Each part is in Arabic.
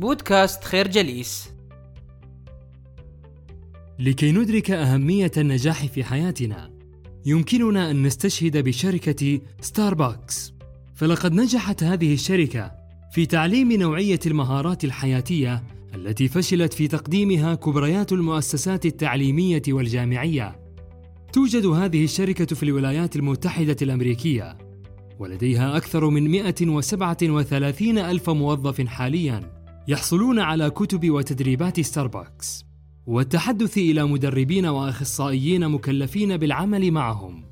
بودكاست خير جليس. لكي ندرك أهمية النجاح في حياتنا يمكننا أن نستشهد بشركة ستاربكس فلقد نجحت هذه الشركة في تعليم نوعية المهارات الحياتية التي فشلت في تقديمها كبريات المؤسسات التعليمية والجامعية. توجد هذه الشركة في الولايات المتحدة الأمريكية ولديها أكثر من 137 ألف موظف حالياً. يحصلون على كتب وتدريبات ستاربكس والتحدث إلى مدربين وأخصائيين مكلفين بالعمل معهم.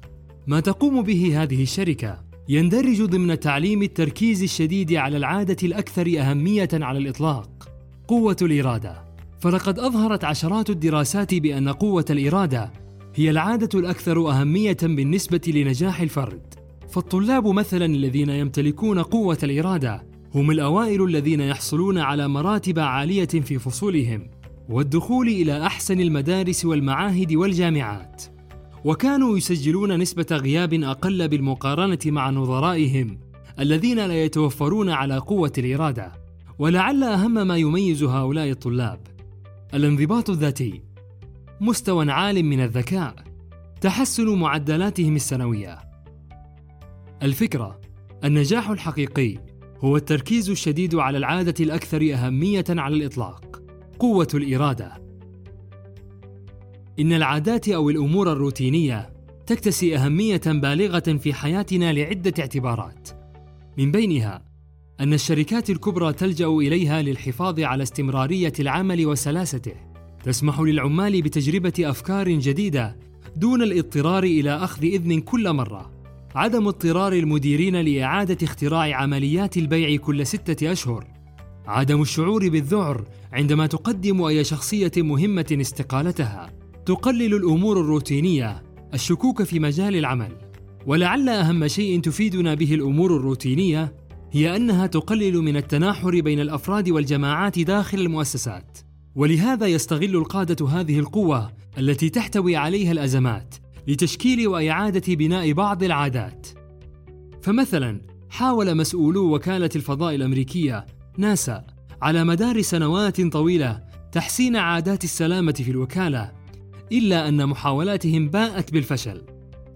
ما تقوم به هذه الشركة يندرج ضمن تعليم التركيز الشديد على العادة الأكثر أهمية على الإطلاق قوة الإرادة. فلقد أظهرت عشرات الدراسات بأن قوة الإرادة هي العادة الأكثر أهمية بالنسبة لنجاح الفرد. فالطلاب مثلا الذين يمتلكون قوة الإرادة هم الأوائل الذين يحصلون على مراتب عالية في فصولهم والدخول إلى أحسن المدارس والمعاهد والجامعات. وكانوا يسجلون نسبة غياب أقل بالمقارنة مع نظرائهم الذين لا يتوفرون على قوة الإرادة. ولعل أهم ما يميز هؤلاء الطلاب الانضباط الذاتي مستوى عال من الذكاء تحسن معدلاتهم السنوية. الفكرة النجاح الحقيقي هو التركيز الشديد على العادة الأكثر أهمية على الإطلاق قوة الإرادة. إن العادات أو الأمور الروتينية تكتسي أهمية بالغة في حياتنا لعدة اعتبارات. من بينها أن الشركات الكبرى تلجأ إليها للحفاظ على استمرارية العمل وسلاسته. تسمح للعمال بتجربة أفكار جديدة دون الاضطرار إلى أخذ إذن كل مرة. عدم اضطرار المديرين لإعادة اختراع عمليات البيع كل ستة أشهر. عدم الشعور بالذعر عندما تقدم أي شخصية مهمة استقالتها. تقلل الأمور الروتينية الشكوك في مجال العمل. ولعل أهم شيء تفيدنا به الأمور الروتينية هي أنها تقلل من التناحر بين الأفراد والجماعات داخل المؤسسات. ولهذا يستغل القادة هذه القوة التي تحتوي عليها الأزمات لتشكيل وإعادة بناء بعض العادات. فمثلا حاول مسؤولو وكالة الفضاء الأمريكية ناسا على مدار سنوات طويلة تحسين عادات السلامة في الوكالة إلا أن محاولاتهم باءت بالفشل.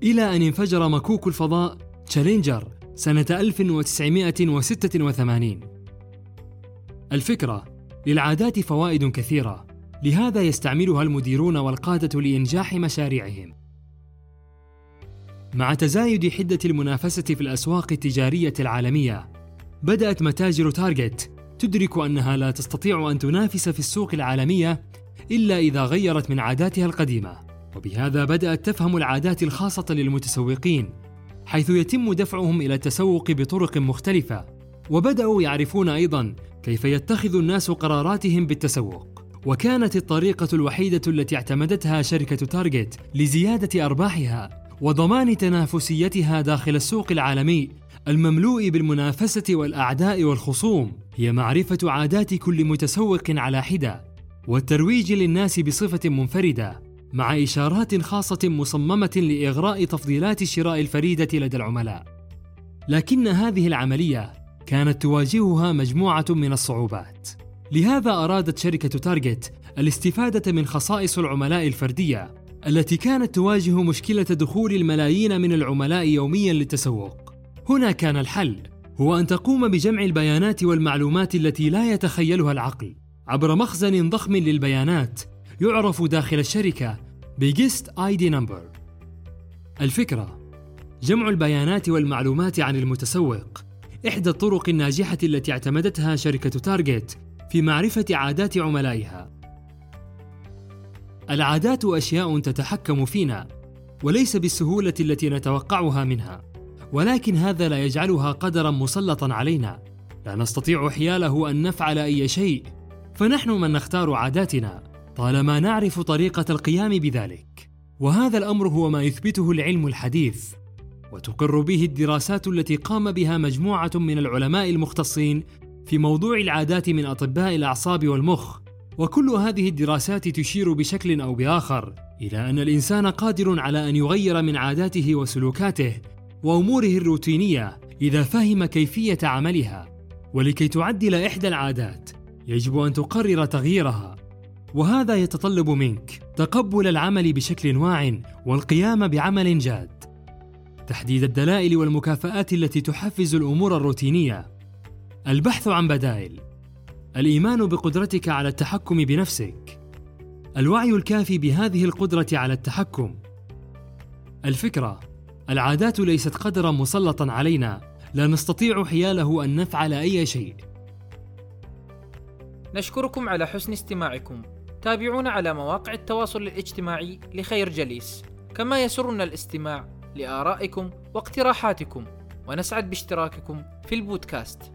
إلى أن انفجر مكوك الفضاء تشالنجر سنة 1986 الفكرة للعادات فوائد كثيرة لهذا يستعملها المديرون والقادة لإنجاح مشاريعهم. مع تزايد حدة المنافسة في الأسواق التجارية العالمية، بدأت متاجر تارجت تدرك أنها لا تستطيع أن تنافس في السوق العالمية إلا إذا غيرت من عاداتها القديمة، وبهذا بدأت تفهم العادات الخاصة للمتسوقين، حيث يتم دفعهم إلى التسوق بطرق مختلفة، وبدأوا يعرفون أيضًا كيف يتخذ الناس قراراتهم بالتسوق. وكانت الطريقة الوحيدة التي اعتمدتها شركة تارجت لزيادة أرباحها. وضمان تنافسيتها داخل السوق العالمي المملوء بالمنافسة والأعداء والخصوم هي معرفة عادات كل متسوق على حدة والترويج للناس بصفة منفردة مع إشارات خاصة مصممة لإغراء تفضيلات الشراء الفريدة لدى العملاء. لكن هذه العملية كانت تواجهها مجموعة من الصعوبات. لهذا أرادت شركة تارجت الاستفادة من خصائص العملاء الفردية التي كانت تواجه مشكلة دخول الملايين من العملاء يوميا للتسوق. هنا كان الحل هو أن تقوم بجمع البيانات والمعلومات التي لا يتخيلها العقل عبر مخزن ضخم للبيانات يعرف داخل الشركة ب guest ID number. الفكرة جمع البيانات والمعلومات عن المتسوق إحدى الطرق الناجحة التي اعتمدتها شركة تارجت في معرفة عادات عملائها العادات أشياء تتحكم فينا وليس بالسهولة التي نتوقعها منها ولكن هذا لا يجعلها قدرا مسلطا علينا. لا نستطيع حياله أن نفعل أي شيء فنحن من نختار عاداتنا طالما نعرف طريقة القيام بذلك. وهذا الأمر هو ما يثبته العلم الحديث وتقر به الدراسات التي قام بها مجموعة من العلماء المختصين في موضوع العادات من أطباء الأعصاب والمخ. وكل هذه الدراسات تشير بشكل أو بآخر إلى أن الإنسان قادر على أن يغير من عاداته وسلوكاته وأموره الروتينية إذا فهم كيفية عملها. ولكي تعدل إحدى العادات يجب أن تقرر تغييرها. وهذا يتطلب منك تقبل العمل بشكل واع والقيام بعمل جاد. تحديد الدلائل والمكافآت التي تحفز الأمور الروتينية. البحث عن بدائل. الإيمان بقدرتك على التحكم بنفسك. الوعي الكافي بهذه القدرة على التحكم. الفكرة العادات ليست قدرا مسلطا علينا. لا نستطيع حياله أن نفعل أي شيء. نشكركم على حسن استماعكم. تابعونا على مواقع التواصل الاجتماعي لخير جليس. كما يسرنا الاستماع لآرائكم واقتراحاتكم. ونسعد باشتراككم في البودكاست.